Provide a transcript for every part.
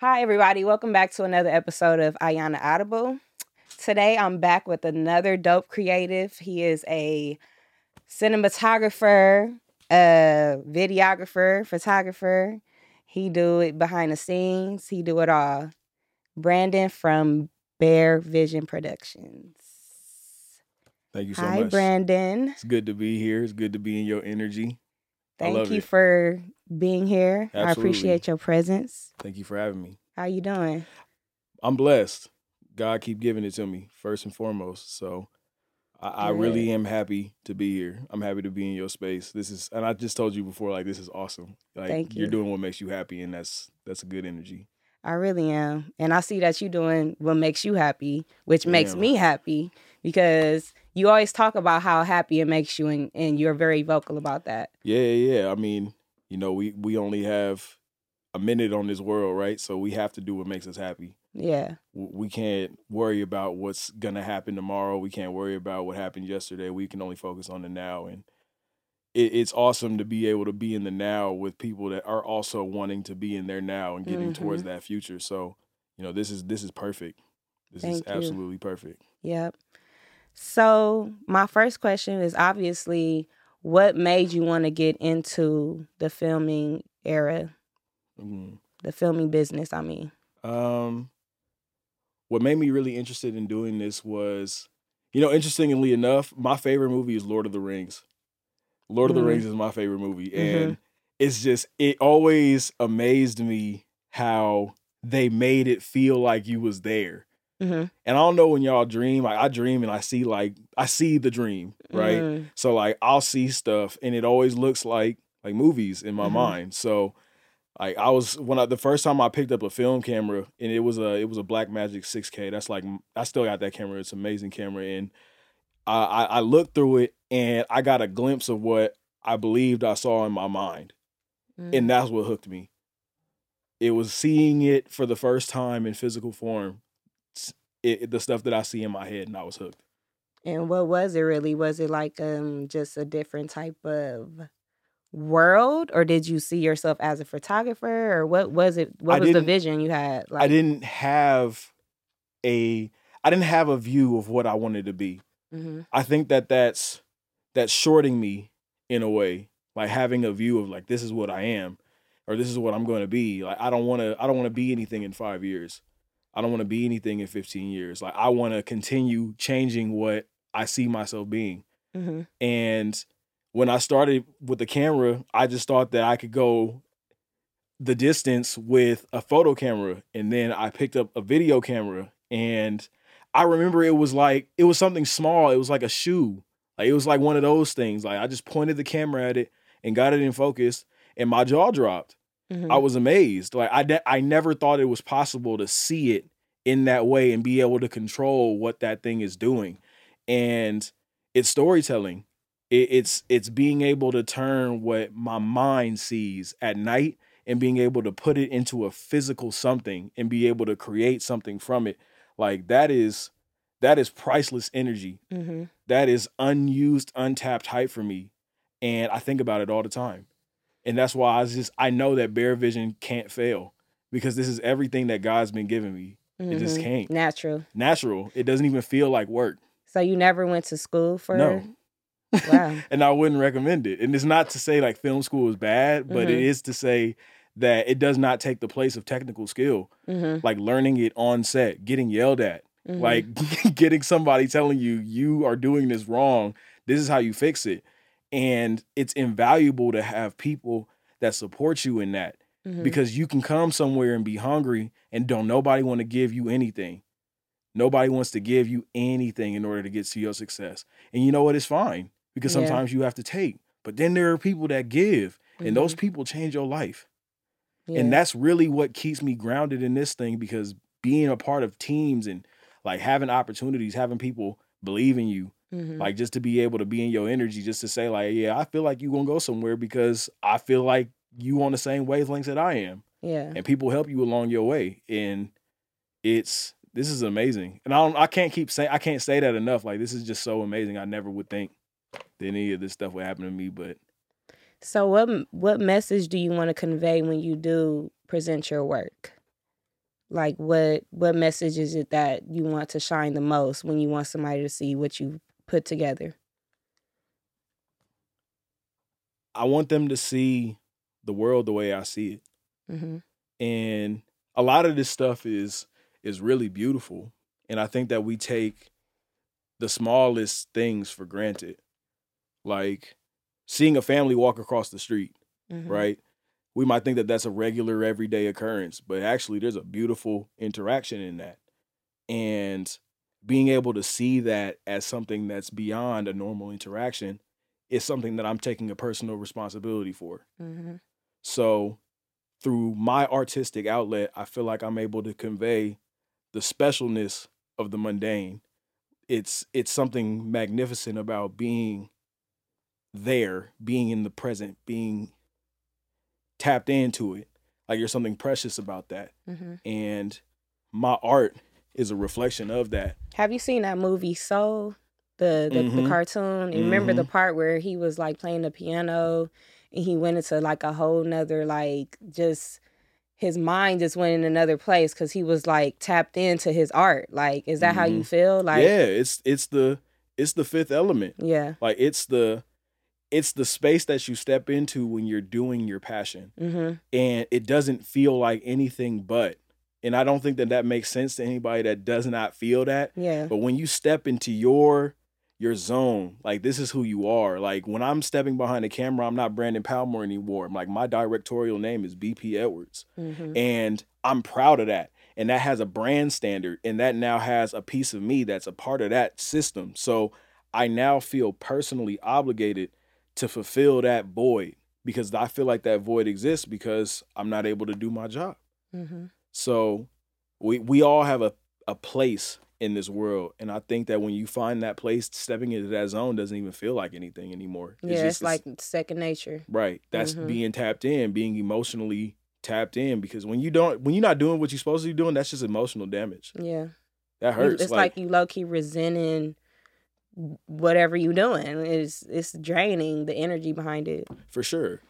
Hi, everybody. Welcome back to another episode of Ayana Audible. Today, I'm back with another dope creative. He is a cinematographer, a videographer, photographer. He do it behind the scenes. He do it all. Brandon from Bear Vision Productions. Thank you so Hi, much. Brandon. It's good to be here. It's good to be in your energy. Thank you it. for being here. I appreciate your presence. Thank you for having me. How you doing? I'm blessed. God keep giving it to me first and foremost. So I, I really am happy to be here. I'm happy to be in your space. This is, and I just told you before, like this is awesome. Like Thank you. you're doing what makes you happy, and that's that's a good energy. I really am. And I see that you doing what makes you happy, which makes me happy because you always talk about how happy it makes you and, and you're very vocal about that. Yeah, yeah. I mean, you know, we we only have a minute on this world, right? So we have to do what makes us happy. Yeah. we can't worry about what's gonna happen tomorrow. We can't worry about what happened yesterday. We can only focus on the now, and it, it's awesome to be able to be in the now with people that are also wanting to be in their now and getting towards Mhm. that future. So, you know, this is this is perfect. This is Thank you. absolutely perfect. Yep. So my first question is obviously what made you want to get into the filming era, Mhm. the filming business, I mean. Um, what made me really interested in doing this was, you know, interestingly enough, my favorite movie is Lord of the Rings. Lord of the Mhm. Rings is my favorite movie, Mhm. and it's just it always amazed me how they made it feel like you was there. Mhm. And I don't know when y'all dream, like I dream and I see like I see the dream, right? Mhm. So like I'll see stuff and it always looks like like movies in my Mhm. mind. So like I was when I the first time I picked up a film camera and it was a it was a Blackmagic 6K. That's like I still got that camera. It's an amazing camera and I I, I looked through it and I got a glimpse of what I believed I saw in my mind. And that's what hooked me. It was seeing it for the first time in physical form. S- It, the stuff that I see in my head and I was hooked. And what was it really? Was it like um just a different type of world or did you see yourself as a photographer or what was it what I was the vision you had like I didn't have a I didn't have a view of what I wanted to be. Mhm. I think that that's that's shorting me in a way, like having a view of like this is what I am or this is what I'm going to be. Like I don't want to I don't want to be anything in 5 years. I don't want to be anything in 15 years. Like I want to continue changing what I see myself being. Mhm. And when I started with the camera, I just thought that I could go the distance with a photo camera. And then I picked up a video camera. And I remember it was like, it was something small. It was like a shoe. Like it was like one of those things. Like I just pointed the camera at it and got it in focus. And my jaw dropped. Mhm. I was amazed. Like I, ne- I never thought it was possible to see it in that way and be able to control what that thing is doing. And it's storytelling. It, it's it's being able to turn what my mind sees at night and being able to put it into a physical something and be able to create something from it. Like that is that is priceless energy. Mhm. That is unused, untapped hype for me. And I think about it all the time. And that's why I just I know that Bear Vision can't fail because this is everything that God's been giving me. It just Mhm. can't. natural Natural. It doesn't even feel like work. so you never went to school for No. wow and I wouldn't recommend it. And it's not to say like film school is bad, but it Mhm. is to say that it does not take the place of technical skill. Mhm. Like learning it on set, getting yelled at, Mhm. like getting somebody telling you you are doing this wrong. This is how you fix it. And it's invaluable to have people that support you in that Mhm. because you can come somewhere and be hungry and don't nobody want to give you anything. Nobody wants to give you anything in order to get to your success. And you know what? It's fine because Yeah. sometimes you have to take. But then there are people that give, and those Mhm. people change your life. yeah. And that's really what keeps me grounded in this thing because being a part of teams and like having opportunities, having people believe in you, Mhm. like just to be able to be in your energy, just to say, like, yeah, I feel like you're gonna go somewhere because I feel like you on the same wavelengths that I am. yeah And people help you along your way. And it's this is amazing. And I don't I can't keep saying I can't say that enough. Like this is just so amazing. I never would think that any of this stuff would happen to me, but so what what message do you want to convey when you do present your work Like what what message is it that you want to shine the most when you want somebody to see what you put together? I want them to see the world the way I see it. hmm And a lot of this stuff is is really beautiful. And I think that we take the smallest things for granted. Like seeing a family walk across the street, hmm right? We might think that that's a regular everyday occurrence, but actually there's a beautiful interaction in that. And being able to see that as something that's beyond a normal interaction is something that I'm taking a personal responsibility for. hmm So through my artistic outlet, I feel like I'm able to convey the specialness of the mundane. It's it's something magnificent about being there, being in the present, being tapped into it. Like there's something precious about that. hmm And my art is a reflection of that. Have you seen that movie Soul? The the, the Mhm. cartoon. And remember the Mhm. part where he was like playing the piano and he went into like a whole nother like just his mind just went in another place because he was like tapped into his art. Like, is that how you feel? Like yeah, it's it's the it's the fifth element. yeah. Like it's the it's the space that you step into when you're doing your passion. hmm and it doesn't feel like anything but. And I don't think that that makes sense to anybody that does not feel that. Yeah. But when you step into your your zone, like this is who you are. Like when I'm stepping behind the camera, I'm not Brandon Palmer anymore. I'm like my directorial name is BP Edwards, hmm and I'm proud of that. And that has a brand standard, and that now has a piece of me that's a part of that system. So I now feel personally obligated to fulfill that void because I feel like that void exists because I'm not able to do my job. hmm So we we all have a, a place in this world. And I think that when you find that place, stepping into that zone doesn't even feel like anything anymore. Yeah, it's, just like second nature. right. That's Mhm. being tapped in, being emotionally tapped in. Because when you don't when you're not doing what you're supposed to be doing, that's just emotional damage. Yeah. That hurts. It's like, you low key resenting whatever you're doing. It's it's draining the energy behind it. for sure.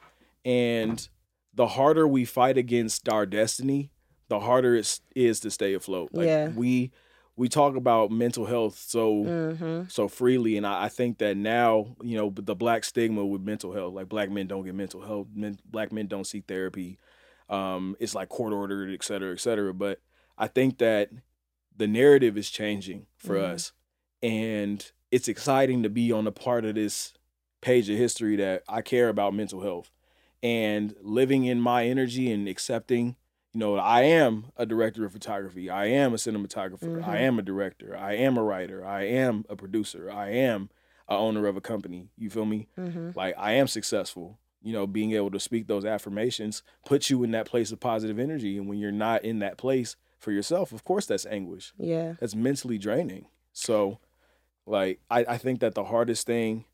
And the harder we fight against our destiny, the harder it is to stay afloat. Like Yeah. we we talk about mental health so hmm so freely, and I, I think that now you know the black stigma with mental health, like black men don't get mental health, men, black men don't seek therapy. Um, it's like court ordered, et cetera, et cetera. But I think that the narrative is changing for Mhm. us, and it's exciting to be on a part of this page of history that I care about mental health and living in my energy and accepting. You know, I am a director of photography. I am a cinematographer. I Mhm. am a director. I am a writer. I am a producer. I am a owner of a company. You feel me? hmm Like I am successful. You know, being able to speak those affirmations puts you in that place of positive energy. And when you're not in that place for yourself, of course that's anguish. Yeah. That's mentally draining. So like I, I think that the hardest thing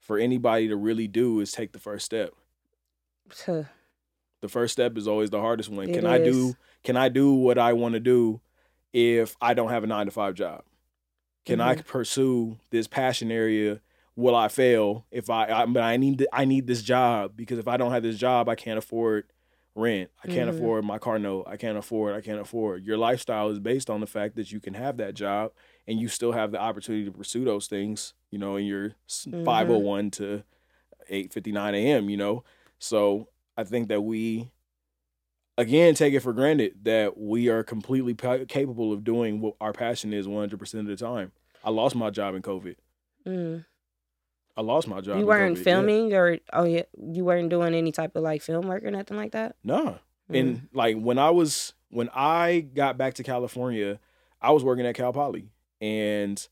for anybody to really do is take the first step. The first step is always the hardest one. It can I do can I do what I want to do if I don't have a 9 to 5 job? Can I Mhm. pursue this passion area? Will I fail if I, I but I need I need this job because if I don't have this job, I can't afford rent. I can't Mhm. afford my car note. I can't afford. I can't afford. Your lifestyle is based on the fact that you can have that job and you still have the opportunity to pursue those things, you know, in your Mhm. 501 to 8:59 a.m., you know. So, I think that we again take it for granted that we are completely pa- capable of doing what our passion is 100% of the time. I lost my job in COVID. Mm. I lost my job. You weren't COVID, yeah. filming or oh yeah, you weren't doing any type of like film work or nothing like that. Nah. Mm. And like when I was when I got back to California, I was working at Cal Poly and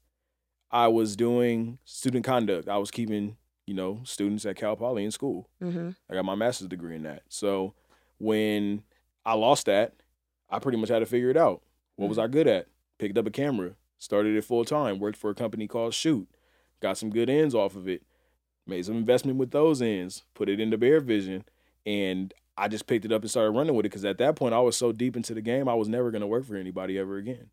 I was doing student conduct. I was keeping, you know, students at Cal Poly in school. hmm I got my master's degree in that. So when I lost that, I pretty much had to figure it out. What was I good at? Picked up a camera, started it full time, worked for a company called Shoot, got some good ends off of it, made some investment with those ends, put it into Bear Vision, and I just picked it up and started running with it because at that point I was so deep into the game, I was never gonna work for anybody ever again.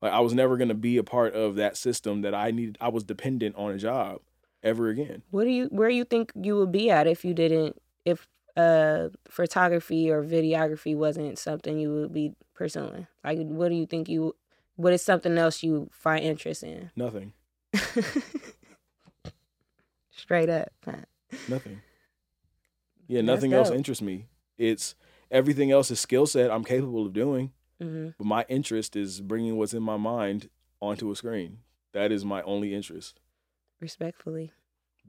Like I was never gonna be a part of that system that I needed. I was dependent on a job ever again. What do you where you think you would be at if you didn't if uh photography or videography wasn't something you would be pursuing? Like what do you think you what is something else you find interest in? Nothing. Straight up. Nothing. Yeah, nothing else interests me. It's everything else is skill set I'm capable of doing, hmm but my interest is bringing what's in my mind onto a screen. That is my only interest. Respectfully.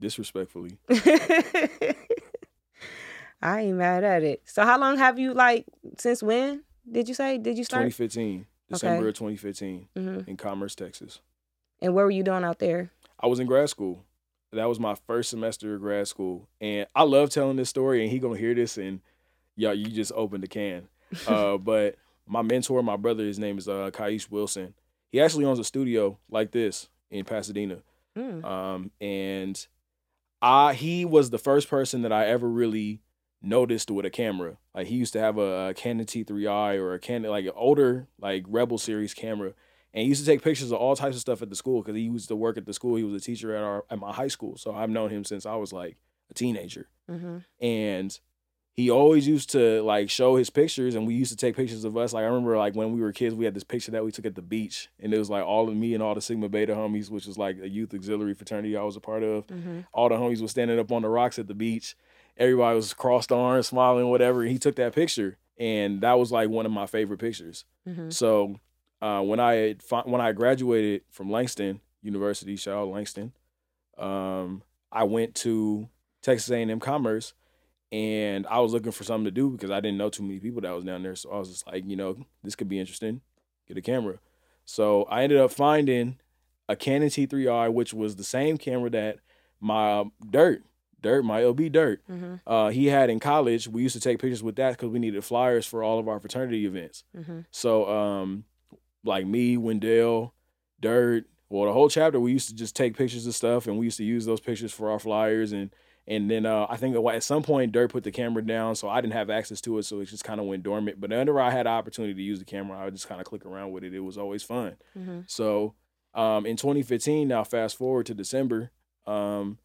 Disrespectfully, I ain't mad at it. So how long have you like since when did you say did you start? 2015, December Okay. of 2015, hmm in Commerce, Texas. And what were you doing out there? I was in grad school. That was my first semester of grad school, and I love telling this story. And he gonna hear this, and y'all, you just opened the can. Uh, but my mentor, my brother, his name is uh, Kaish Wilson. He actually owns a studio like this in Pasadena. Mm. Um, and I he was the first person that I ever really noticed with a camera. Like he used to have a, a Canon T3i or a Canon like an older like Rebel series camera, and he used to take pictures of all types of stuff at the school because he used to work at the school. He was a teacher at our at my high school, so I've known him since I was like a teenager hmm and he always used to like show his pictures and we used to take pictures of us. Like i remember like when we were kids we had this picture that we took at the beach and it was like all of me and all the sigma beta homies which was like a youth auxiliary fraternity i was a part of. Hmm all the homies were standing up on the rocks at the beach. Everybody was crossed arms smiling whatever. And he took that picture and that was like one of my favorite pictures. Hmm so uh, when I when I graduated from Langston University, shout out Langston, um, I went to Texas A&M Commerce, and I was looking for something to do because I didn't know too many people that was down there. So I was just like, you know, this could be interesting. Get a camera. So I ended up finding a Canon T3i, which was the same camera that my um, Dirt, Dirt, my LB Dirt, hmm uh, he had in college. We used to take pictures with that because we needed flyers for all of our fraternity events. hmm So, um, like me, Wendell, Dirt, well, the whole chapter, we used to just take pictures of stuff, and we used to use those pictures for our flyers, and and then uh, I think at some point Dirt put the camera down, so I didn't have access to it, so it just kind of went dormant. But whenever I had the opportunity to use the camera, I would just kind of click around with it. It was always fun. hmm So, um, in 2015, now fast forward to December, um,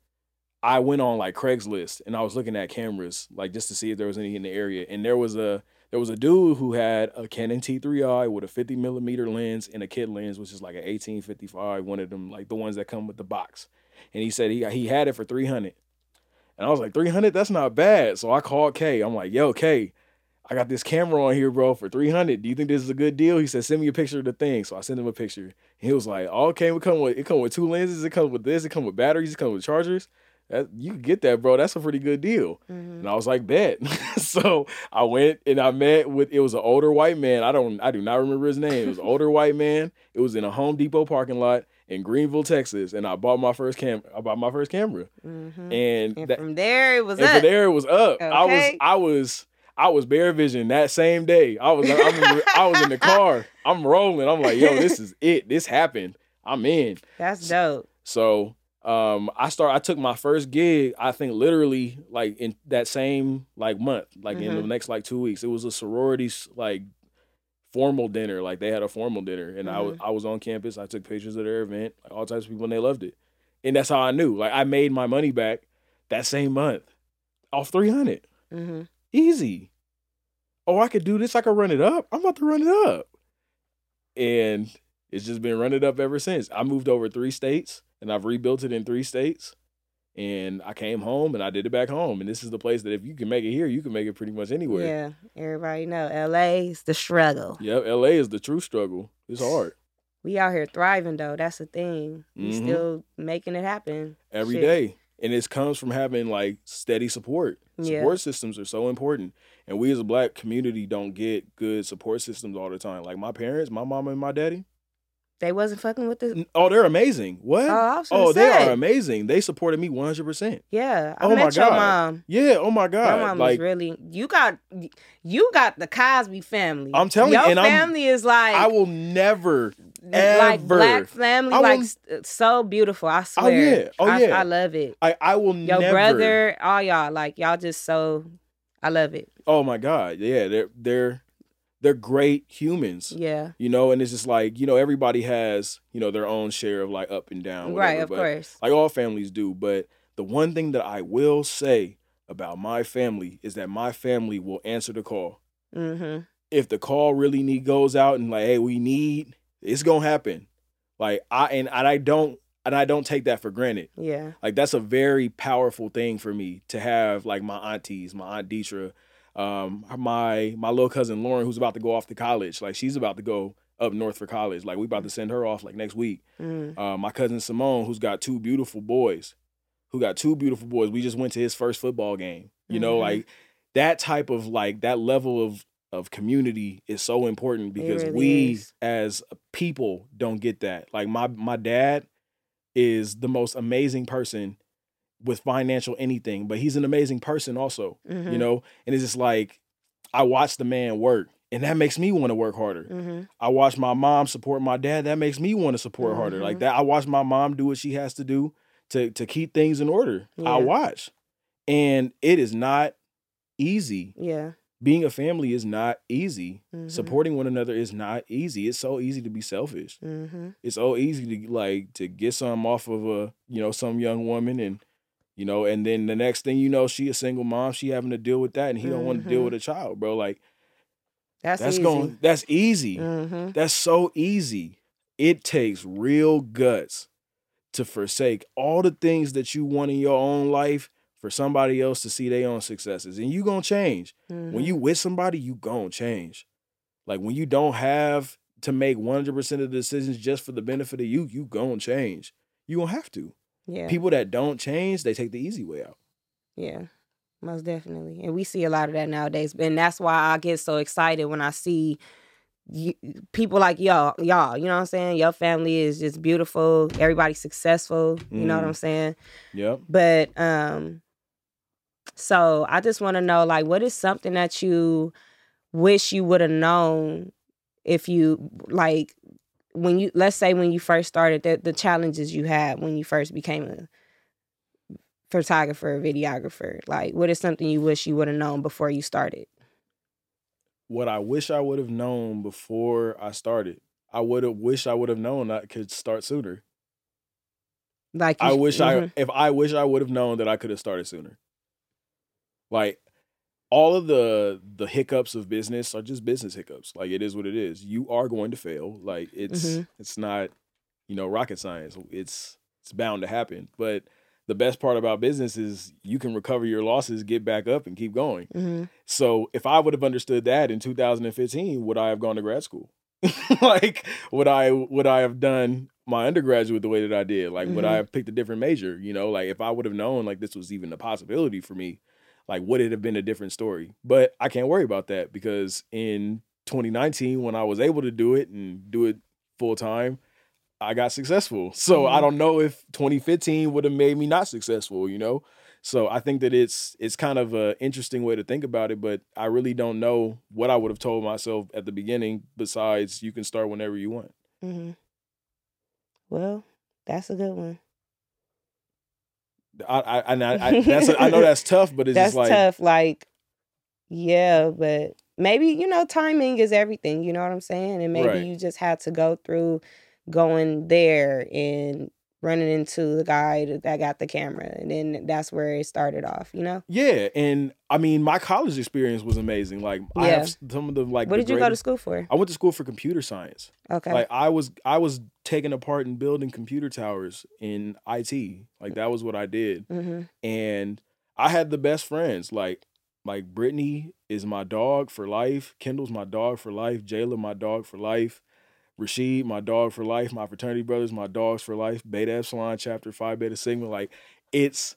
I went on like Craigslist and I was looking at cameras like just to see if there was any in the area, and there was a there was a dude who had a Canon T3i with a 50 millimeter lens and a kit lens, which is like an 1855, one of them like the ones that come with the box. And he said he he had it for 300, and I was like 300, that's not bad. So I called K. I'm like, yo, K, I got this camera on here, bro, for 300. Do you think this is a good deal? He said, send me a picture of the thing. So I sent him a picture. And he was like, oh, okay, it come with it come with two lenses. It comes with this. It comes with batteries. It comes with chargers. That, you can get that, bro. That's a pretty good deal. hmm And I was like, bet. so I went and I met with it was an older white man. I don't I do not remember his name. It was an older white man. It was in a Home Depot parking lot in Greenville, Texas. And I bought my first cam I bought my first camera. hmm And, And that, from there, it was and up. from there it was up. I was I was I was Bear Vision that same day. I was I, remember, I was in the car. I'm rolling. I'm like, yo, this is it. This happened. I'm in. That's dope. So um I start I took my first gig, I think literally like in that same like month, like in the next like two weeks. It was a sorority's like formal dinner. Like they had a formal dinner and I was I was on campus. I took pictures of their event, like all types of people and they loved it. And that's how I knew. Like I made my money back that same month off 300. hmm Easy. Oh, I could do this. I could run it up. I'm about to run it up. And it's just been running up ever since. I moved over three states and I've rebuilt it in three states. And I came home and I did it back home. And this is the place that if you can make it here, you can make it pretty much anywhere. Yeah, everybody know LA is the struggle. Yep. LA is the true struggle. It's hard We out here thriving though. That's the thing. We Mhm. still making it happen. every Shit. day, And it comes from having like steady support. Yeah. Support systems are so important. And we as a black community don't get good support systems all the time. Like my parents, my mama and my daddy, They wasn't fucking with this. Oh, they're amazing. What? Oh, I was gonna oh, they say. are amazing. They supported me 100%. Yeah, I Oh my your God. mom. Yeah, oh my Your god. mom like was really. You got, you got the Cosby family. I'm telling you, your and I'm- family is like, I will never like ever- black family, will- like uh, so beautiful. I swear. Oh, yeah. Oh, I, yeah. I love it. I I will never Your never brother, all y'all, like y'all, just so. I love it. Oh my god. Yeah, they're they're they're great humans. Yeah. You know, and it's just like, you know, everybody has, you know, their own share of like up and down right. Of course. like all families do, but the one thing that I will say about my family is that my family will answer the call. Mm-hmm. If the call really need goes out and like, hey, we need, it's gonna happen. Like I and, and I don't and I don't take that for granted. Yeah. Like that's a very powerful thing for me to have like my aunties, my aunt Deetra, um, my my little cousin Lauren, who's about to go off to college. Like she's about to go up north for college. Like we about to send her off like next week. Mm. Uh, my cousin Simone, who's got two beautiful boys, who got two beautiful boys. We just went to his first football game. You know, Mhm. like that type of like that level of of community is so important because really we is. as people don't get that. Like my my dad is the most amazing person with financial anything, but he's an amazing person also. You Mhm. know, and it's just like I watch the man work, and that makes me want to work harder. Mm-hmm. I watch my mom support my dad. That makes me want to support harder. Like Mhm. that, I watch my mom do what she has to do to to keep things in order. Yeah. I watch, and it is not easy. Yeah. Being a family is not easy. Mhm. Supporting one another is not easy. It's so easy to be selfish. Mm-hmm. It's so easy to like to get some off of a you know some young woman and you know and then the next thing you know she a single mom she having to deal with that and he don't want to deal with a child bro like That's, that's easy. going that's easy Mm-hmm. that's so easy. It takes real guts to forsake all the things that you want in your own life for somebody else to see their own successes. And you gonna change. Mm-hmm. When you with somebody, you gonna change. Like when you don't have to make 100% of the decisions just for the benefit of you, you gonna change. You gonna have to. Yeah. People that don't change, they take the easy way out. Yeah, most definitely. And we see a lot of that nowadays. And that's why I get so excited when I see y people like y'all, y'all, you know what I'm saying? Your family is just beautiful. Everybody's successful. You know what Mm. I'm saying? Yep. But um so I just want to know like what is something that you wish you would have known if you like when you let's say when you first started the, the challenges you had when you first became a photographer videographer like what is something you wish you would have known before you started What I wish I would have known before I started. I would have wish I would have known I could start sooner. like you, I wish Mhm. I if I wish I would have known that I could have started sooner. Like all of the the hiccups of business are just business hiccups. Like it is what it is. You are going to fail. Like it's Mhm. it's not you know rocket science. It's it's bound to happen. But the best part about business is you can recover your losses, get back up, and keep going. Mhm. So if I would have understood that in 2015, would I have gone to grad school? like would I would I have done my undergraduate the way that I did? Like would I Mhm. have picked a different major? You know, like if I would have known like this was even a possibility for me, like would it have been a different story? But I can't worry about that because in 2019 when I was able to do it and do it full time, I got successful. So I Mhm. don't know if 2015 would have made me not successful, you know? So I think that it's it's kind of an interesting way to think about it, but I really don't know what I would have told myself at the beginning besides you can start whenever you want. Mm-hmm. well that's a good one I I I, I that's I know that's tough, but it's that's just like tough like yeah but maybe you know timing is everything you know what i'm saying and maybe Right. you just had to go through going there and running into the guy that got the camera and then that's where it started off you know yeah, and I mean my college experience was amazing. Like I Yeah. have some of the like what the did you go to school for I went to school for computer science. okay Like I was I was taking apart and building computer towers in IT. Like that was what I did. hmm and I had the best friends. Like like Brittany is my dog for life. Kendall's my dog for life. Jayla my dog for life. Rashid my dog for life. My fraternity brothers my dogs for life. Beta Epsilon chapter Phi Beta Sigma. Like it's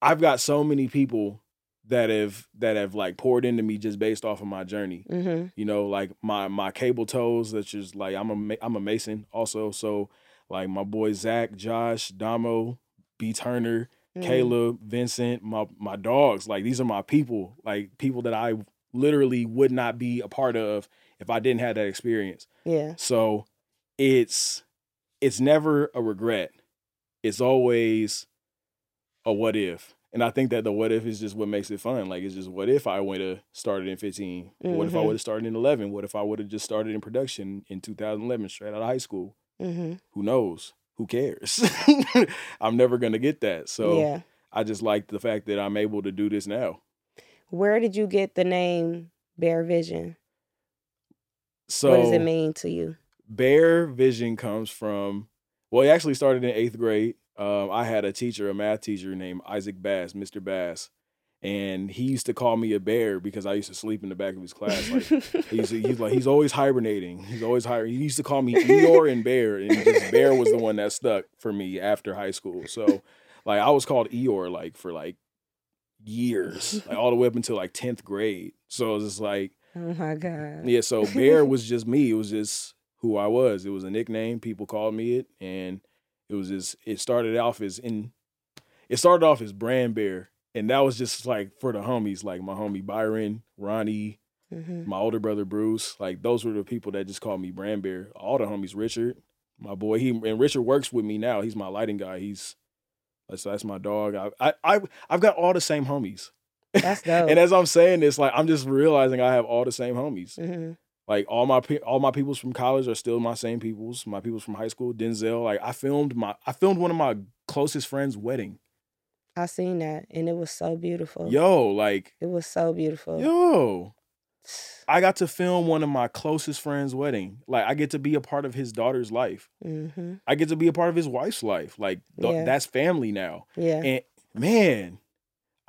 I've got so many people that have that have like poured into me just based off of my journey. hmm You know, like my my cable tows. That's just like I'm a I'm a mason also. So like my boy Zach, Josh, Damo, B Turner, Mm-hmm. Caleb, Vincent, my my dogs. Like these are my people. Like people that I literally would not be a part of if I didn't have that experience. yeah So it's it's never a regret. It's always a what if. And I think that the what if is just what makes it fun. Like it's just what if I would have started in 15? What if I Mhm. would have started in 11? What if I would have just started in production in 2011 straight out of high school? hmm Who knows? Who cares? I'm never going to get that. So yeah I just like the fact that I'm able to do this now. Where did you get the name Bear Vision? So what does it mean to you? Bear Vision comes from well, it actually started in eighth grade. Um, I had a teacher, a math teacher named Isaac Bass, Mr. Bass, and he used to call me a bear because I used to sleep in the back of his class. Like he's he's like he's always hibernating. He's always hibernating. He used to call me Eeyore and Bear, and just Bear was the one that stuck for me after high school. So like I was called Eeyore like for like years, like all the way up until like tenth grade. So it was just like oh my god, yeah. So Bear was just me. It was just who I was. It was a nickname. People called me it, and it was just. It started off as in. It started off as Brand Bear, and that was just like for the homies, like my homie Byron, Ronnie, mm-hmm. my older brother Bruce. Like those were the people that just called me Brand Bear. All the homies, Richard, my boy. He and Richard works with me now. He's my lighting guy. He's that's that's my dog. I I, I I've got all the same homies. That's dope. and as I'm saying this, like I'm just realizing I have all the same homies. mm-hmm. Like all my pe- all my peoples from college are still my same peoples. My peoples from high school, Denzel. Like I filmed my I filmed one of my closest friends' wedding. I seen that, and it was so beautiful. Yo, like It was so beautiful. yo, I got to film one of my closest friends' wedding. Like I get to be a part of his daughter's life. Mm-hmm. I get to be a part of his wife's life. Like th- Yeah. that's family now. Yeah, And man,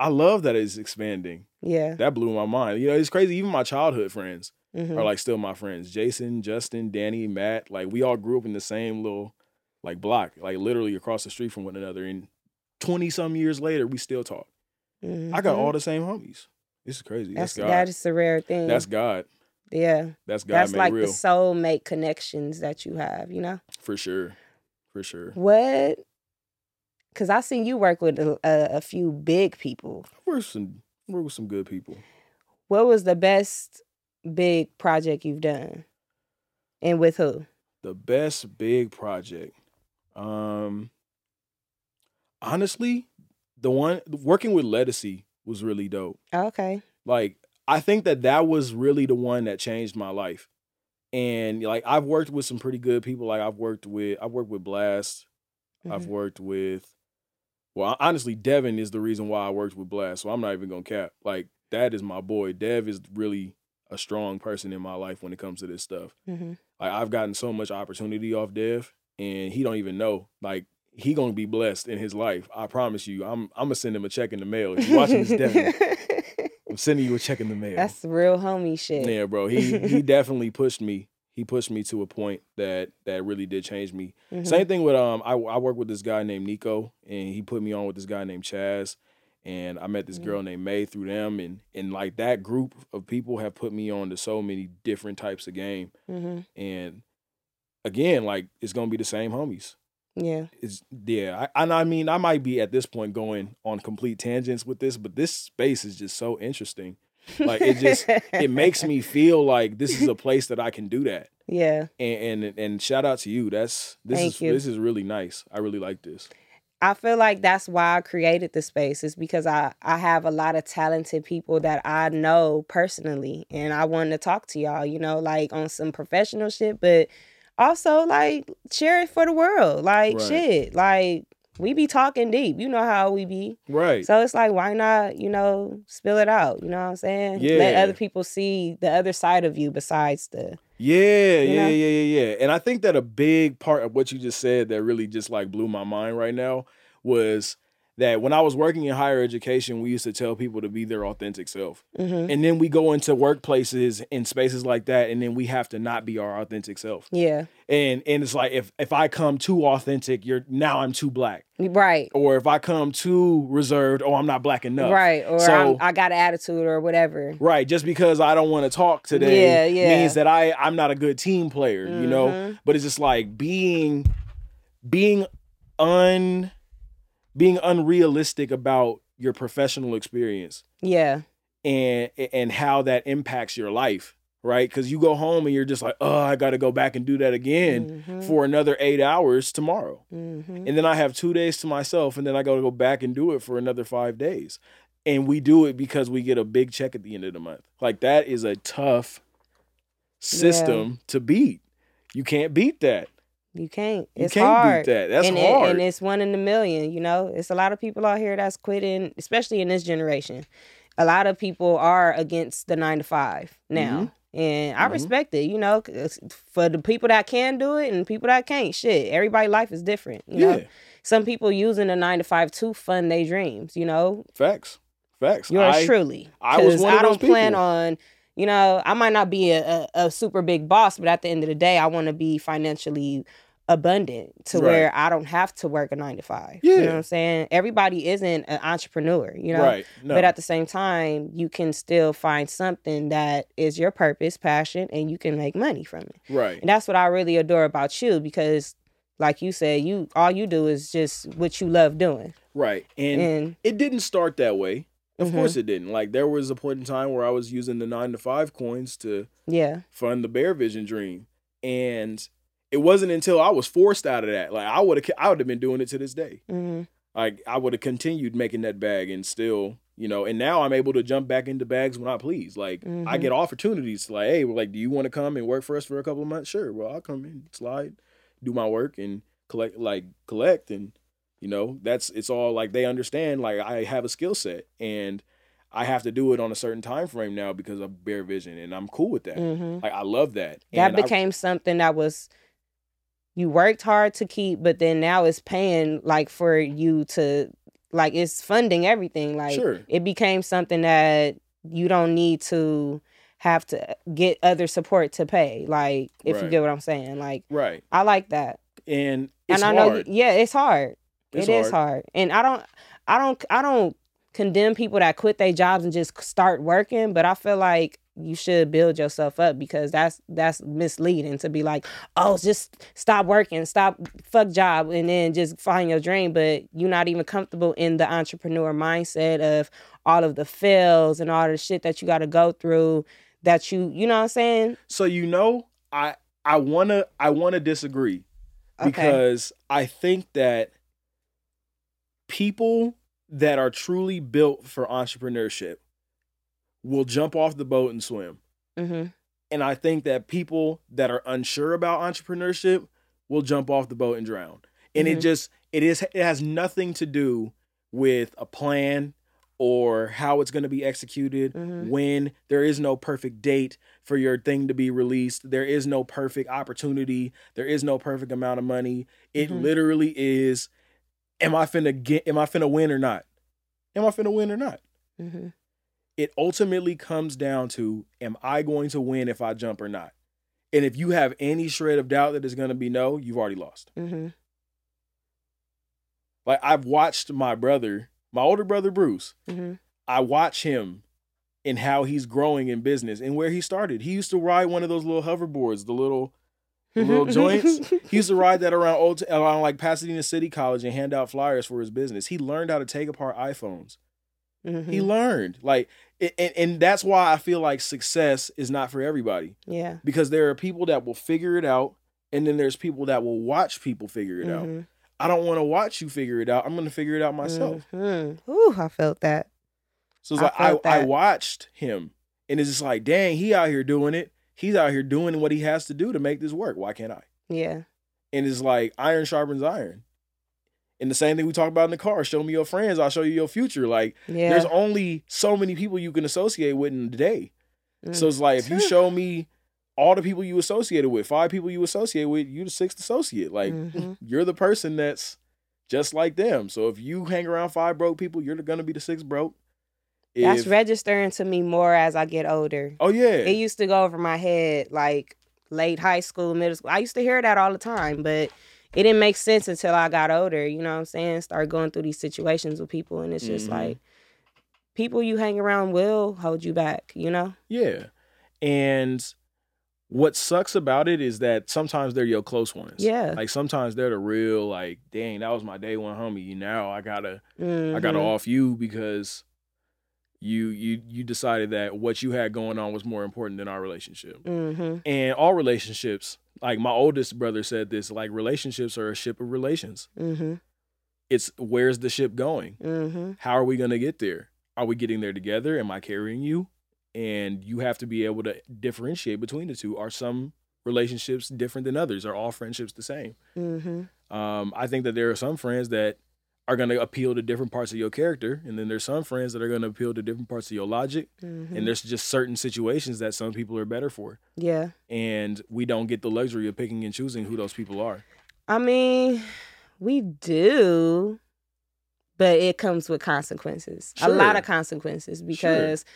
I love that it's expanding. yeah. That blew my mind. You know, it's crazy. Even my childhood friends Mm-hmm. are like still my friends. Jason, Justin, Danny, Matt. Like we all grew up in the same little like block, like literally across the street from one another. And twenty some years later, we still talk. I got Mhm. all the same homies. This is crazy. That's, That's God. that is a rare thing. That's God. yeah. That's God That's like real the soulmate connections that you have. You know for sure, for sure. what? Because I seen you work with a, a, a few big people. We're some we're with some good people. What was the best big project you've done, and with who? The best big project. Um honestly, the one working with Lettucey was really dope. Okay. Like I think that that was really the one that changed my life. And like I've worked with some pretty good people. Like I've worked with I've worked with Blast. I've Mhm. worked with well, honestly, Devin is the reason why I worked with Blast. So I'm not even gonna cap. Like that is my boy. Dev is really a strong person in my life when it comes to this stuff. Mhm. Like I've gotten so much opportunity off Dev, and he don't even know. Like he gonna be blessed in his life. I promise you. I'm I'm gonna send him a check in the mail. If you're watching this, Devin, I'm sending you a check in the mail. That's real homie shit. Yeah, bro. He he definitely pushed me. He pushed me to a point that that really did change me. Mhm. Same thing with um I I work with this guy named Nico and he put me on with this guy named Chaz and I met this Mm. girl named May through them and and like that group of people have put me on to so many different types of game Mhm. and again like it's going to be the same homies. Yeah. It's yeah, I, and I mean I might be at this point going on complete tangents with this but this space is just so interesting. Like, it just- It makes me feel like this is a place that I can do that. Yeah. and and, and shout out to you. That's this Thank is you. this is really nice. I really like this. I feel like that's why I created the space is because I I have a lot of talented people that I know personally and I wanted to talk to y'all, you know, like on some professional shit, but also like share it for the world. Like Right. shit. Like we be talking deep. You know how we be. Right. So it's like why not, you know, spill it out. You know what I'm saying? Yeah. Let other people see the other side of you besides the yeah, you yeah, know? yeah, yeah, yeah. And I think that a big part of what you just said that really just like blew my mind right now was that when I was working in higher education, we used to tell people to be their authentic self. hmm And then we go into workplaces and spaces like that and then we have to not be our authentic self. Yeah. And and it's like if if I come too authentic, you're now I'm too black. Right. Or if I come too reserved, oh I'm not black enough. Right. Or So- I'm, got an attitude or whatever. Right, just because I don't want to talk today Yeah, yeah. means that I I'm not a good team player, you know. Mhm. But it's just like being being un being unrealistic about your professional experience Yeah. and and how that impacts your life, right? Because you go home and you're just like, oh, I got to go back and do that again Mhm. for another eight hours tomorrow, Mhm. and then I have two days to myself, and then I got to go back and do it for another five days, and we do it because we get a big check at the end of the month. Like that is a tough system to beat. You can't beat that. You can't. You It's can't hard. that. That's and hard. It, and it's one in a million. You know, it's a lot of people out here that's quitting, especially in this generation. A lot of people are against the nine to five now, and I Mhm. respect it. You know, for the people that can do it and people that can't, shit. Everybody' life is different. You yeah, know, some people using the nine to five to fund their dreams. You know, facts, facts. yours I, truly. I was one of I don't plan on. You know, I might not be a, a, a super big boss, but at the end of the day, I want to be financially abundant to Right. where I don't have to work a nine to five. You Yeah. know what I'm saying? Everybody isn't an entrepreneur, you know? right. No, But at the same time, you can still find something that is your purpose, passion, and you can make money from it. right. And that's what I really adore about you because like you said, you all you do is just what you love doing. Right. And And it didn't start that way. Of Mhm. course it didn't. Like there was a point in time where I was using the nine to five coins to yeah. fund the Bear Vision dream. And it wasn't until I was forced out of that. Like I would have I would have been doing it to this day. hmm Like I would have continued making that bag and still, you know, and now I'm able to jump back into bags when I please. Like I Mhm. get opportunities to like, hey, like, do you want to come and work for us for a couple of months? Sure. Well, I'll come in, slide, do my work and collect like collect and you know, that's it's all like they understand like I have a skill set and I have to do it on a certain time frame now because of Bear Vision and I'm cool with that. hmm Like I love that. that And I- became something that was you worked hard to keep but then now it's paying like for you to like it's funding everything like Sure. it became something that you don't need to have to get other support to pay like if you get what i'm saying like right. i like that And it's and i know yeah it's hard It's It is hard. hard. And i don't i don't i don't condemn people that quit their jobs and just start working but i feel like you should build yourself up because that's that's misleading to be like oh just stop working stop fuck job and then just find your dream. But you're not even comfortable in the entrepreneur mindset of all of the fails and all the shit that you got to go through that you you know what i'm saying? So you know, I I wanna I wanna disagree okay. because I think that people that are truly built for entrepreneurship will jump off the boat and swim. mm-hmm. And I think that people that are unsure about entrepreneurship will jump off the boat and drown. And it Mhm. just it is it has nothing to do with a plan or how it's going to be executed Mhm. when there is no perfect date for your thing to be released there is no perfect opportunity there is no perfect amount of money it Mhm. literally is am i finna get am i finna win or not am i finna win or not Mm-hmm. it ultimately comes down to am I going to win if I jump or not? And if you have any shred of doubt that it's going to be no, you've already lost. Mm-hmm. Like I've watched my brother, my older brother Bruce, Mm-hmm. I watch him and how he's growing in business and where he started. He used to ride one of those little hoverboards, the little little joints. He used to ride that around old around like Pasadena City College and hand out flyers for his business. He learned how to take apart iPhones. Mhm. He learned. Like and, and that's why I feel like success is not for everybody. yeah because there are people that will figure it out and then there's people that will watch people figure it out Mhm. i don't want to watch you figure it out i'm going to figure it out myself Mhm. Ooh, I felt that. so it's I like I, felt I watched him and it's just like dang he out here doing it he's out here doing what he has to do to make this work why can't i Yeah. and it's like iron sharpens iron and the same thing we talk about in the car show me your friends i'll show you your future like Yeah. there's only so many people you can associate with in a day Mm. So it's like if you show me all the people you associated with, five people you associate with, you're the sixth associate. Like Mhm. you're the person that's just like them. So if you hang around five broke people, you're gonna be the sixth broke. That's registering to me more as I get older. Oh yeah. It used to go over my head like late high school, middle school. I used to hear that all the time, but it didn't make sense until I got older. You know what I'm saying? Start going through these situations with people, and it's just Mhm. like people you hang around will hold you back. You know? yeah. And what sucks about it is that sometimes they're your close ones. Yeah. Like sometimes they're the real like, dang, that was my day one homie. You now I gotta I gotta Mhm. off you because you you you decided that what you had going on was more important than our relationship. Mhm. And all relationships, like my oldest brother said this, like relationships are a ship of relations. Mhm. It's where's the ship going? Mhm. How are we going to get there? Are we getting there together? Am I carrying you? And you have to be able to differentiate between the two. Are some relationships different than others? Are all friendships the same? Mm-hmm. Um, I think that there are some friends that are going to appeal to different parts of your character, and then there's some friends that are going to appeal to different parts of your logic. Mm-hmm. And there's just certain situations that some people are better for, yeah. and we don't get the luxury of picking and choosing who those people are. I mean, we do, but it comes with consequences. A lot of consequences because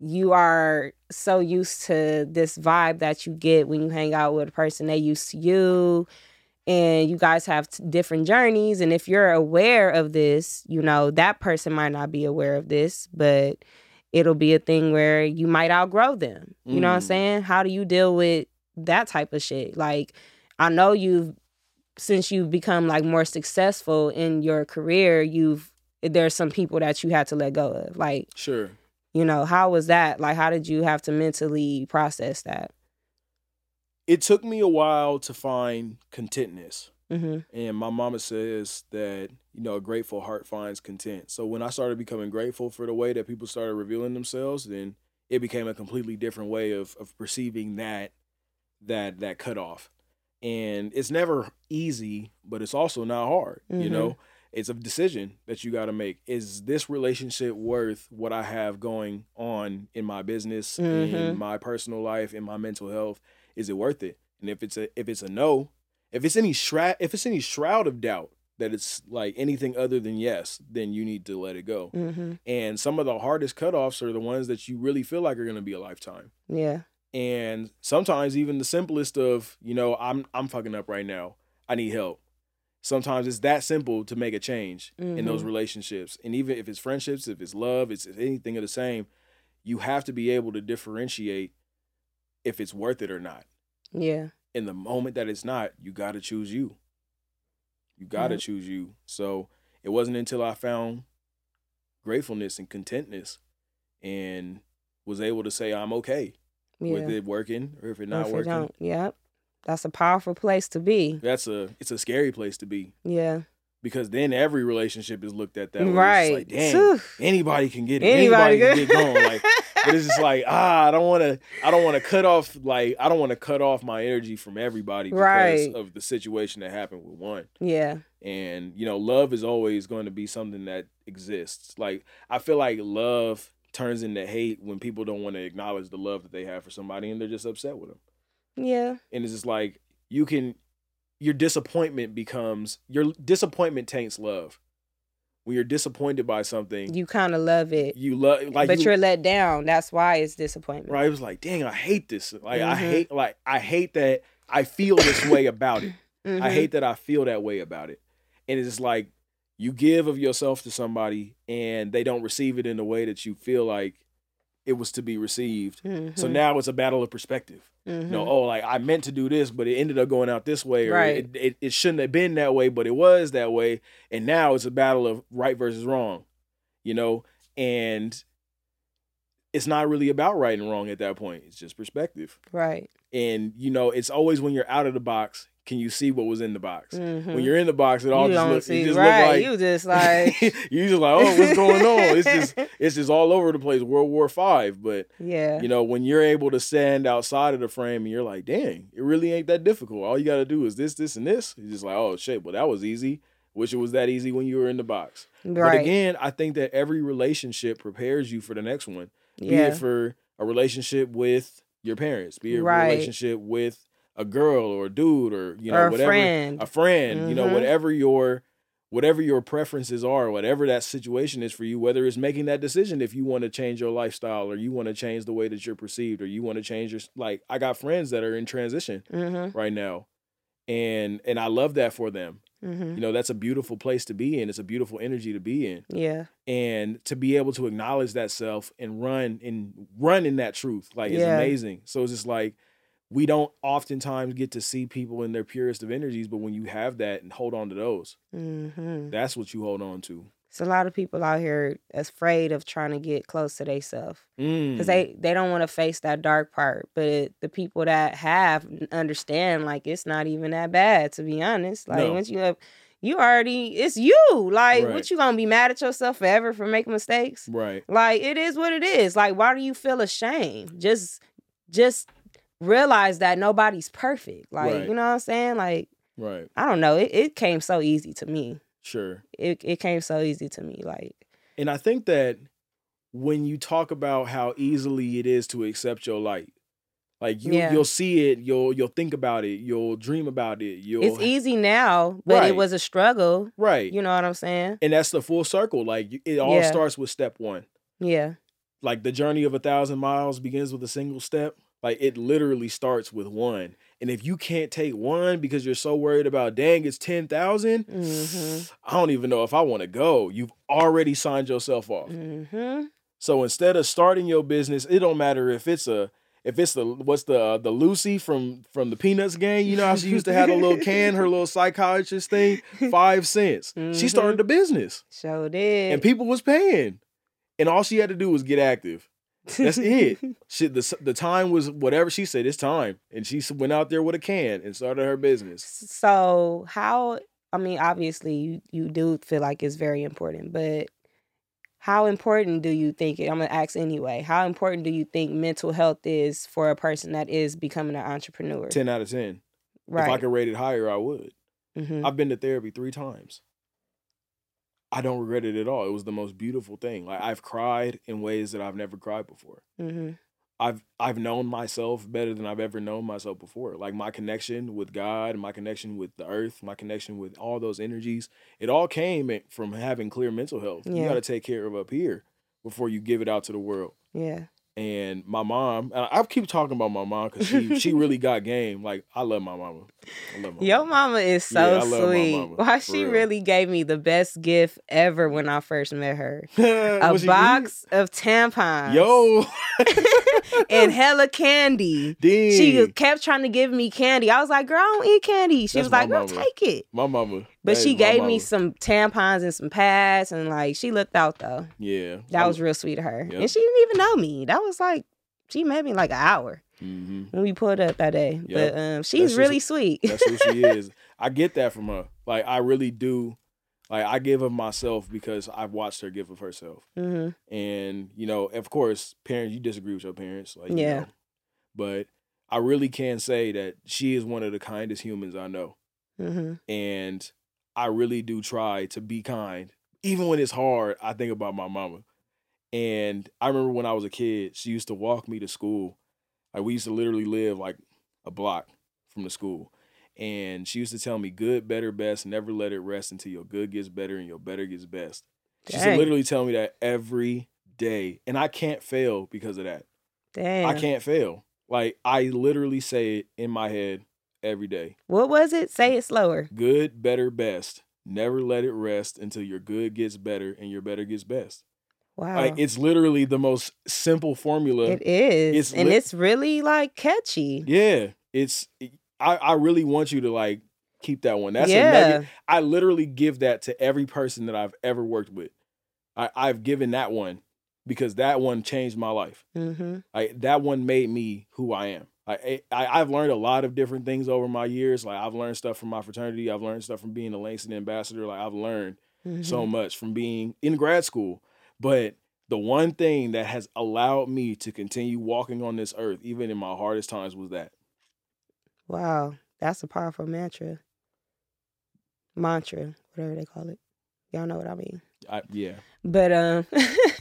you are so used to this vibe that you get when you hang out with a person they used to you and you guys have t- different journeys and if you're aware of this, you know, that person might not be aware of this, but it'll be a thing where you might outgrow them. You know what I'm Mm. saying? How do you deal with that type of shit? Like I know you've since you've become like more successful in your career, you've there's some people that you had to let go of. Like, Sure. you know, how was that? Like how did you have to mentally process that? It took me a while to find contentness. Mhm. And my mama says that, you know, a grateful heart finds content. So when I started becoming grateful for the way that people started revealing themselves, then it became a completely different way of of perceiving that that that cutoff. And it's never easy, but it's also not hard. You Mhm. know, it's a decision that you got to make. Is this relationship worth what I have going on in my business, Mhm. in my personal life, in my mental health? Is it worth it? And if it's a if it's a no, if it's any shroud if it's any shroud of doubt that it's like anything other than yes, then you need to let it go. Mhm. And some of the hardest cutoffs are the ones that you really feel like are going to be a lifetime. Yeah. And sometimes even the simplest of, you know, I'm I'm fucking up right now. I need help. Sometimes it's that simple to make a change in those Mhm. relationships. And even if it's friendships, if it's love, it's anything of the same, you have to be able to differentiate if it's worth it or not. Yeah. In the moment that it's not, you got to choose you. You got to Yep. choose you. So it wasn't until I found gratefulness and contentness and was able to say I'm okay Yeah. with it working or if it not if working. don't- Yep. That's a powerful place to be. That's a it's a scary place to be Yeah. because then every relationship is looked at that way. It's Right. like, damn, Phew. anybody can get it. Anybody, Anybody, can get going. Like, but it's just like ah, I don't want to. I don't want to cut off. Like, I don't want to cut off my energy from everybody because Right. of the situation that happened with one. yeah. And you know, love is always going to be something that exists. Like, I feel like love turns into hate when people don't want to acknowledge the love that they have for somebody and they're just upset with them. Yeah. And it's just like you can. Your disappointment becomes your disappointment taints love. When you're disappointed by something, You kind of love it. you love like but you, are let down. That's why it's disappointment. right it was like dang i hate this like i Mhm. hate like i hate that i feel this way about it i Mhm. hate that i feel that way about it and it's like you give of yourself to somebody and they don't receive it in the way that you feel like it was to be received so Mhm. now it's a battle of perspective Mhm. you know oh like i meant to do this but it ended up going out this way or Right. it, it, it shouldn't have been that way but it was that way and now it's a battle of right versus wrong you know and it's not really about right and wrong at that point it's just perspective right. and you know it's always when you're out of the box can you see what was in the box Mhm. when you're in the box it all you just don't look see it just right. look like you just like you just like oh what's going on it's just it's just all over the place world war five but yeah. you know when you're able to stand outside of the frame and you're like dang it really ain't that difficult all you got to do is this this and this you're just like oh shit well that was easy wish it was that easy when you were in the box but again i think that every relationship prepares you for the next one be yeah. it for a relationship with your parents, be it Right. a relationship with a girl or a dude or you know or a whatever friend. a friend, you know Mhm. whatever your whatever your preferences are, whatever that situation is for you, whether it's making that decision if you want to change your lifestyle or you want to change the way that you're perceived or you want to change your like I got friends that are in transition mm-hmm. right now. And and I love that for them. Mm-hmm. You know, that's a beautiful place to be in. It's a beautiful energy to be in Yeah. and to be able to acknowledge that self and run and run in that truth like it's amazing so it's just like we don't oftentimes get to see people in their purest of energies but when you have that and hold on to those Mm-hmm. that's what you hold on to It's a lot of people out here afraid of trying to get close to themselves mm. because they they don't want to face that dark part. But the people that have understand like it's not even that bad to be honest. Like No. once you have, you already it's you. Like Right. what you gonna be mad at yourself forever for making mistakes? right Like it is what it is. Like why do you feel ashamed? Just just realize that nobody's perfect. Like, Right. you know what I'm saying? Like, Right. I don't know. It, it came so easy to me. Sure. It it came so easy to me. Like, And I think that when you talk about how easily it is to accept your light, like you Yeah. you'll see it, you'll you'll think about it, you'll dream about it, you'll it's easy now, but Right. it was a struggle. right. You know what I'm saying? and that's the full circle. Like it all Yeah. starts with step one. Yeah. Like the journey of a thousand miles begins with a single step. Like it literally starts with one. And if you can't take one because you're so worried about, dang, it's ten thousand, Mhm. I don't even know if I want to go. You've already signed yourself off. Mm-hmm. So instead of starting your business, it don't matter if it's a if it's the what's the uh, the Lucy from from the Peanuts gang. You know how she used to have a little can, her little psychiatrist thing, five cents. She Mhm. started a business, So did. and people was paying, and all she had to do was get active. That's it. She, the the time was whatever she said. It's time, and she went out there with a can and started her business. So how? I mean, obviously, you, you do feel like it's very important, but how important do you think? It? I'm gonna ask anyway. How important do you think mental health is for a person that is becoming an entrepreneur? Ten out of ten. Right. If I could rate it higher, I would. hmm I've been to therapy three times. I don't regret it at all. It was the most beautiful thing. Like I've cried in ways that I've never cried before. hmm I've I've known myself better than I've ever known myself before. Like my connection with God, my connection with the earth, my connection with all those energies, it all came from having clear mental health. You got to take care of up here before you give it out to the world. Yeah. And my mom, and I keep talking about my mom because she she really got game. Like I love my mama. I love my Your mama. mama is so my sweet. mama, Why she real. really gave me the best gift ever when I first met her. A What she give you? box of tampons. Yo, and hella candy. Dang. She kept trying to give me candy. I was like, girl, I don't eat candy. She That's was like, girl, mama. take it. my mama. But That she gave me some tampons and some pads, and like she looked out though. Yeah, That was real sweet of her. Yep. And she didn't even know me. That was like she met me like an hour hmm when we pulled up that day. Yep. But um, That's she's just- really sweet. That's who she is. I get that from her. Like I really do. Like I give of myself because I've watched her give of herself. hmm And you know, of course, parents, you disagree with your parents, like you Yeah. know. But I really can say that she is one of the kindest humans I know. hmm and I really do try to be kind. Even when it's hard, I think about my mama. And I remember when I was a kid, she used to walk me to school. Like we used to literally live like a block from the school. And she used to tell me good, better, best, never let it rest until your good gets better and your better gets best. She used to literally tell me that every day. And I can't fail because of that. Damn. I can't fail. Like I literally say it in my head every day What was it? Say it slower. good, better, best. Never let it rest until your good gets better and your better gets best. Wow. Like it's literally the most simple formula. it is. it's and it's really like catchy. yeah, it's. I I really want you to like keep that one. That's a yeah. nugget. I literally give that to every person that I've ever worked with. I I've given that one because that one changed my life. Mm-hmm. Like that one made me who I am. I, I I've learned a lot of different things over my years. Like I've learned stuff from my fraternity. I've learned stuff from being a Langston ambassador. Like I've learned Mm-hmm. so much from being in grad school. But the one thing that has allowed me to continue walking on this earth, even in my hardest times, was that. Wow, that's a powerful mantra. Mantra, whatever they call it. Y'all know what I mean. I, yeah. But um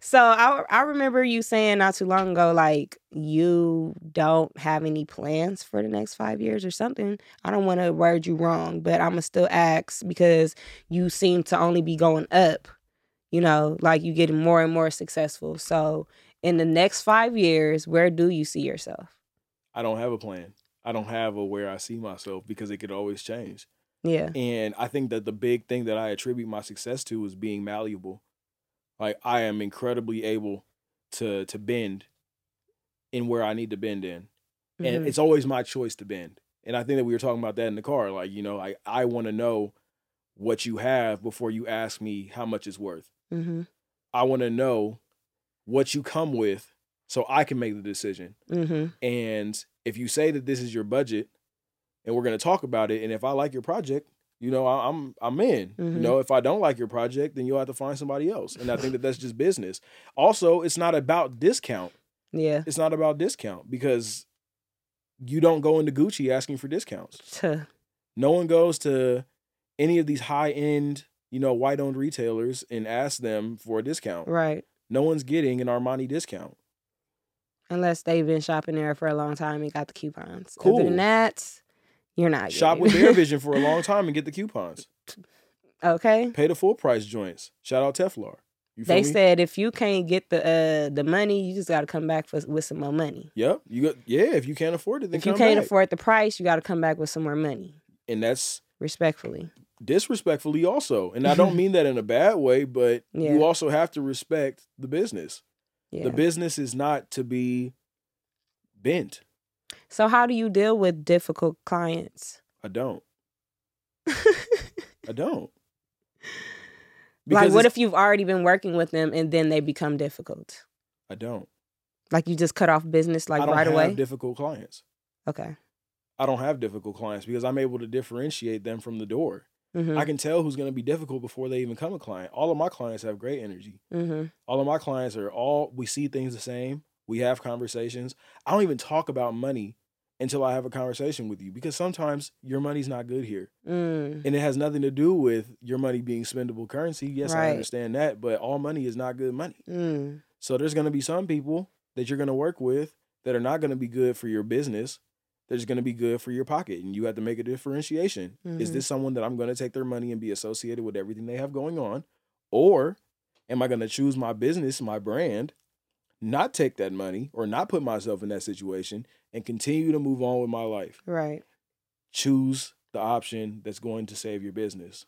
so I I remember you saying not too long ago like you don't have any plans for the next 5 years or something. I don't want to word you wrong, but I'm going to still ask because you seem to only be going up. You know, like you getting more and more successful. So in the next 5 years, where do you see yourself? I don't have a plan. I don't have a where I see myself because it could always change. Yeah. And I think that the big thing that I attribute my success to is being malleable. Like I am incredibly able to to bend in where I need to bend in. And Mhm. it's always my choice to bend. And I think that we were talking about that in the car. Like, you know, I, I want to know what you have before you ask me how much it's worth. Mhm. I want to know what you come with so I can make the decision. Mhm. And if you say that this is your budget and we're going to talk about it, and if I like your project, you know, I, I'm I'm in. You Mhm. know, if I don't like your project, then you'll have to find somebody else. And I think that that's just business. Also, it's not about discount. Yeah. It's not about discount because you don't go into Gucci asking for discounts. No one goes to any of these high end, you know, white owned retailers and asks them for a discount. Right. No one's getting an Armani discount. Unless they've been shopping there for a long time and got the coupons. Other than that, you're not Shop with it. Bear Vision for a long time and get the coupons. okay. Pay the full price joints. Shout out Teflar. You They me? said if you can't get the uh the money, you just got to come back for, with some more money. Yep. You got yeah, if you can't afford it, then If you can't back. afford the price, you got to come back with some more money, and that's respectfully. disrespectfully also. And I don't mean that in a bad way, but Yeah. you also have to respect the business. Yeah. The business is not to be bent. So how do you deal with difficult clients? I don't. I don't. like, what if you've already been working with them and then they become difficult? I don't? Like you just cut off business like I don't right have away? difficult clients. okay. I don't have difficult clients because I'm able to differentiate them from the door. hmm I can tell who's going to be difficult before they even come a client. All of my clients have great energy. hmm All of my clients are all we see things the same. We have conversations. I don't even talk about money until I have a conversation with you because sometimes your money's not good here. Mm. And it has nothing to do with your money being spendable currency. Yes, I understand that, but all money is not good money. Mm. So there's going to be some people that you're going to work with that are not going to be good for your business. They're just going to be good for your pocket. And you have to make a differentiation. Is Mhm. this someone that I'm going to take their money and be associated with everything they have going on? Or am I going to choose my business, my brand, not take that money or not put myself in that situation and continue to move on with my life? Right. Choose the option that's going to save your business.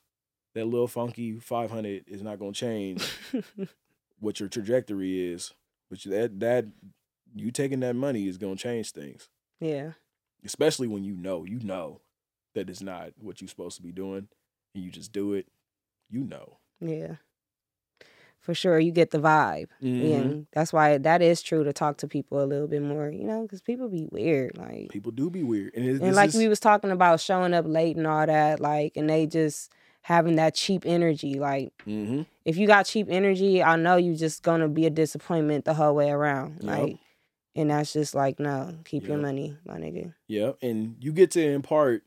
That little funky 500 is not going to change what your trajectory is. But that that you taking that money is gonna change things, yeah. especially when you know you know that it's not what you're supposed to be doing, and you just do it. You know. Yeah. For sure, you get the vibe. Mhm. And that's why that is true to talk to people a little bit more, you know, because people be weird. Like, People do be weird, and, it, and like is- we was talking about showing up late and all that, like, and they just having that cheap energy. Like, Mhm. if you got cheap energy, I know you just gonna be a disappointment the whole way around. Yep. Like, and that's just like, no, keep your money, my nigga. yeah, and you get to impart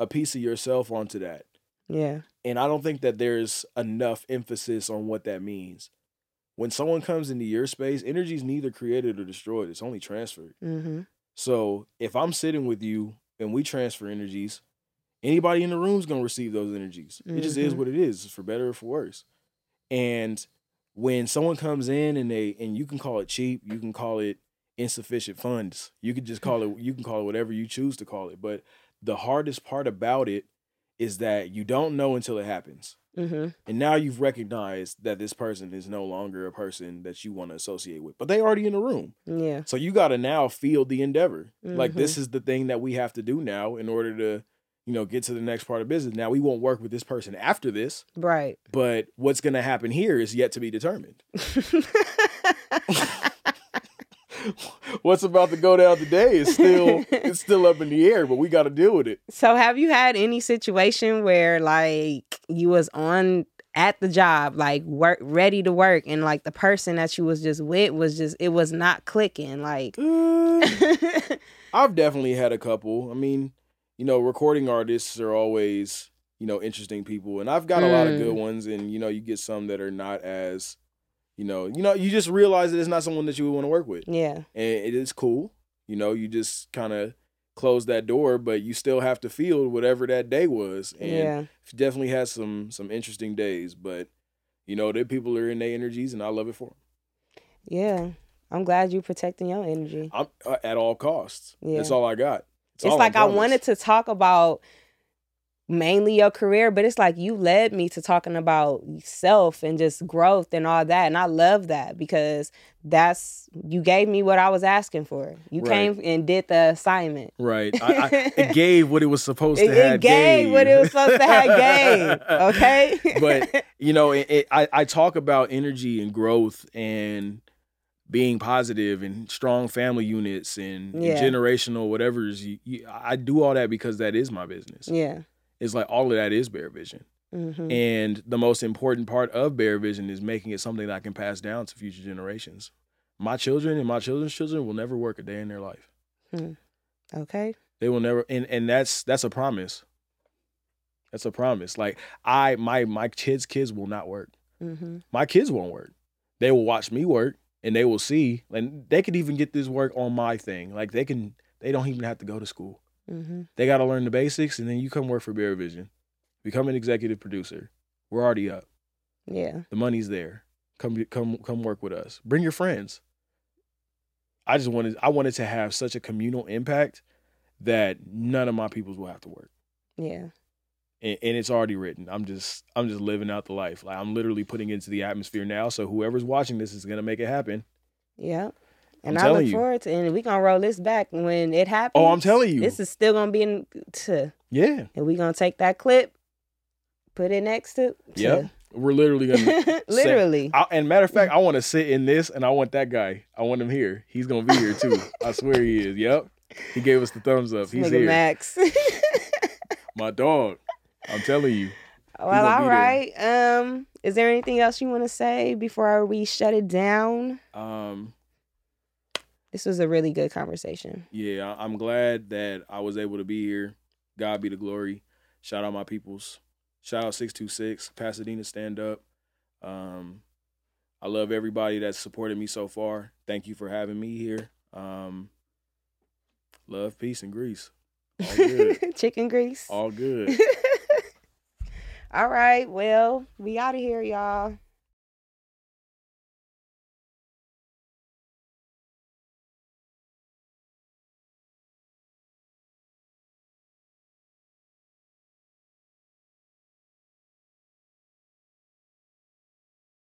a piece of yourself onto that. Yeah. And I don't think that there's enough emphasis on what that means. When someone comes into your space, energy is neither created or destroyed, it's only transferred. Mm-hmm. So if I'm sitting with you and we transfer energies, anybody in the room is going to receive those energies. It just is Mhm. what it is, for better or for worse. And when someone comes in and they and you can call it cheap, you can call it insufficient funds. You can just call it you can call it whatever you choose to call it. But the hardest part about it is that you don't know until it happens. Mm-hmm. And now you've recognized that this person is no longer a person that you want to associate with. But they already in the room. Yeah. So you got to now field the endeavor. Like Mm-hmm. this is the thing that we have to do now in order to, you know, get to the next part of business. Now we won't work with this person after this, Right. but what's going to happen here is yet to be determined. what's about to go down today is still it's still up in the air, but we got to deal with it. So have you had any situation where like you was on at the job, like work ready to work and like the person that you was just with was just it was not clicking like Uh, I've definitely had a couple. I mean, you know, recording artists are always, you know, interesting people, and I've got a lot of good Mm. ones, and you know, you get some that are not as, you know, you know, you just realize that it's not someone that you would want to work with, yeah. and it is cool. You know, you just kind of close that door, but you still have to feel whatever that day was, and Yeah. definitely has some some interesting days. But you know, the people are in their energies, and I love it for them. Yeah. I'm glad you're protecting your energy. I'm uh, at all costs. Yeah. That's all I got. It's all like I wanted to talk about mainly your career, but it's like you led me to talking about self and just growth and all that. And I love that because that's you gave me what I was asking for. You Right. came and did the assignment. Right. I, I, it gave what it was supposed It, to have. it gave what it was supposed to have gave. Okay. But, you know, it, it, I, I talk about energy and growth and being positive and strong family units and, and generational whatever's. You, you, I do all that because that is my business. yeah. It's like all of that is Bear Vision. hmm And the most important part of Bear Vision is making it something that I can pass down to future generations. My children and my children's children will never work a day in their life. Hmm. Okay. They will never and and that's that's a promise. That's a promise. Like I my my kids kids will not work. Mm-hmm. My kids won't work. They will watch me work and they will see and they could even get this work on my thing. Like they can they don't even have to go to school. Mm-hmm. They got to learn the basics and then you come work for Bear Vision. Become an executive producer. We're already up. Yeah. The money's there. Come come come work with us. Bring your friends. I just wanted I wanted to have such a communal impact that none of my peoples will have to work. Yeah. And, and it's already written. I'm just I'm just living out the life. Like I'm literally putting into the atmosphere now. So whoever's watching this is gonna make it happen. Yeah. And I'm I look you. forward to and we gonna roll this back when it happens. Oh, I'm telling you. This is still gonna be in to Yeah. and we gonna take that clip, put it next to, to Yep. We're literally gonna literally. I, and matter of fact, I want to sit in this, and I want that guy. I want him here. He's gonna be here too. I swear he is. Yep. He gave us the thumbs up. He's here. Max. My dog. I'm telling you. well, all right. Um, is there anything else you want to say before we shut it down? Um. This was a really good conversation. Yeah, I'm glad that I was able to be here. God be the glory. Shout out my peoples. Shout out 626 Pasadena Stand Up. Um, I love everybody that's supported me so far. Thank you for having me here. Um, love, peace, and grease. Chicken grease. All good. All right. Well, we out of here, y'all.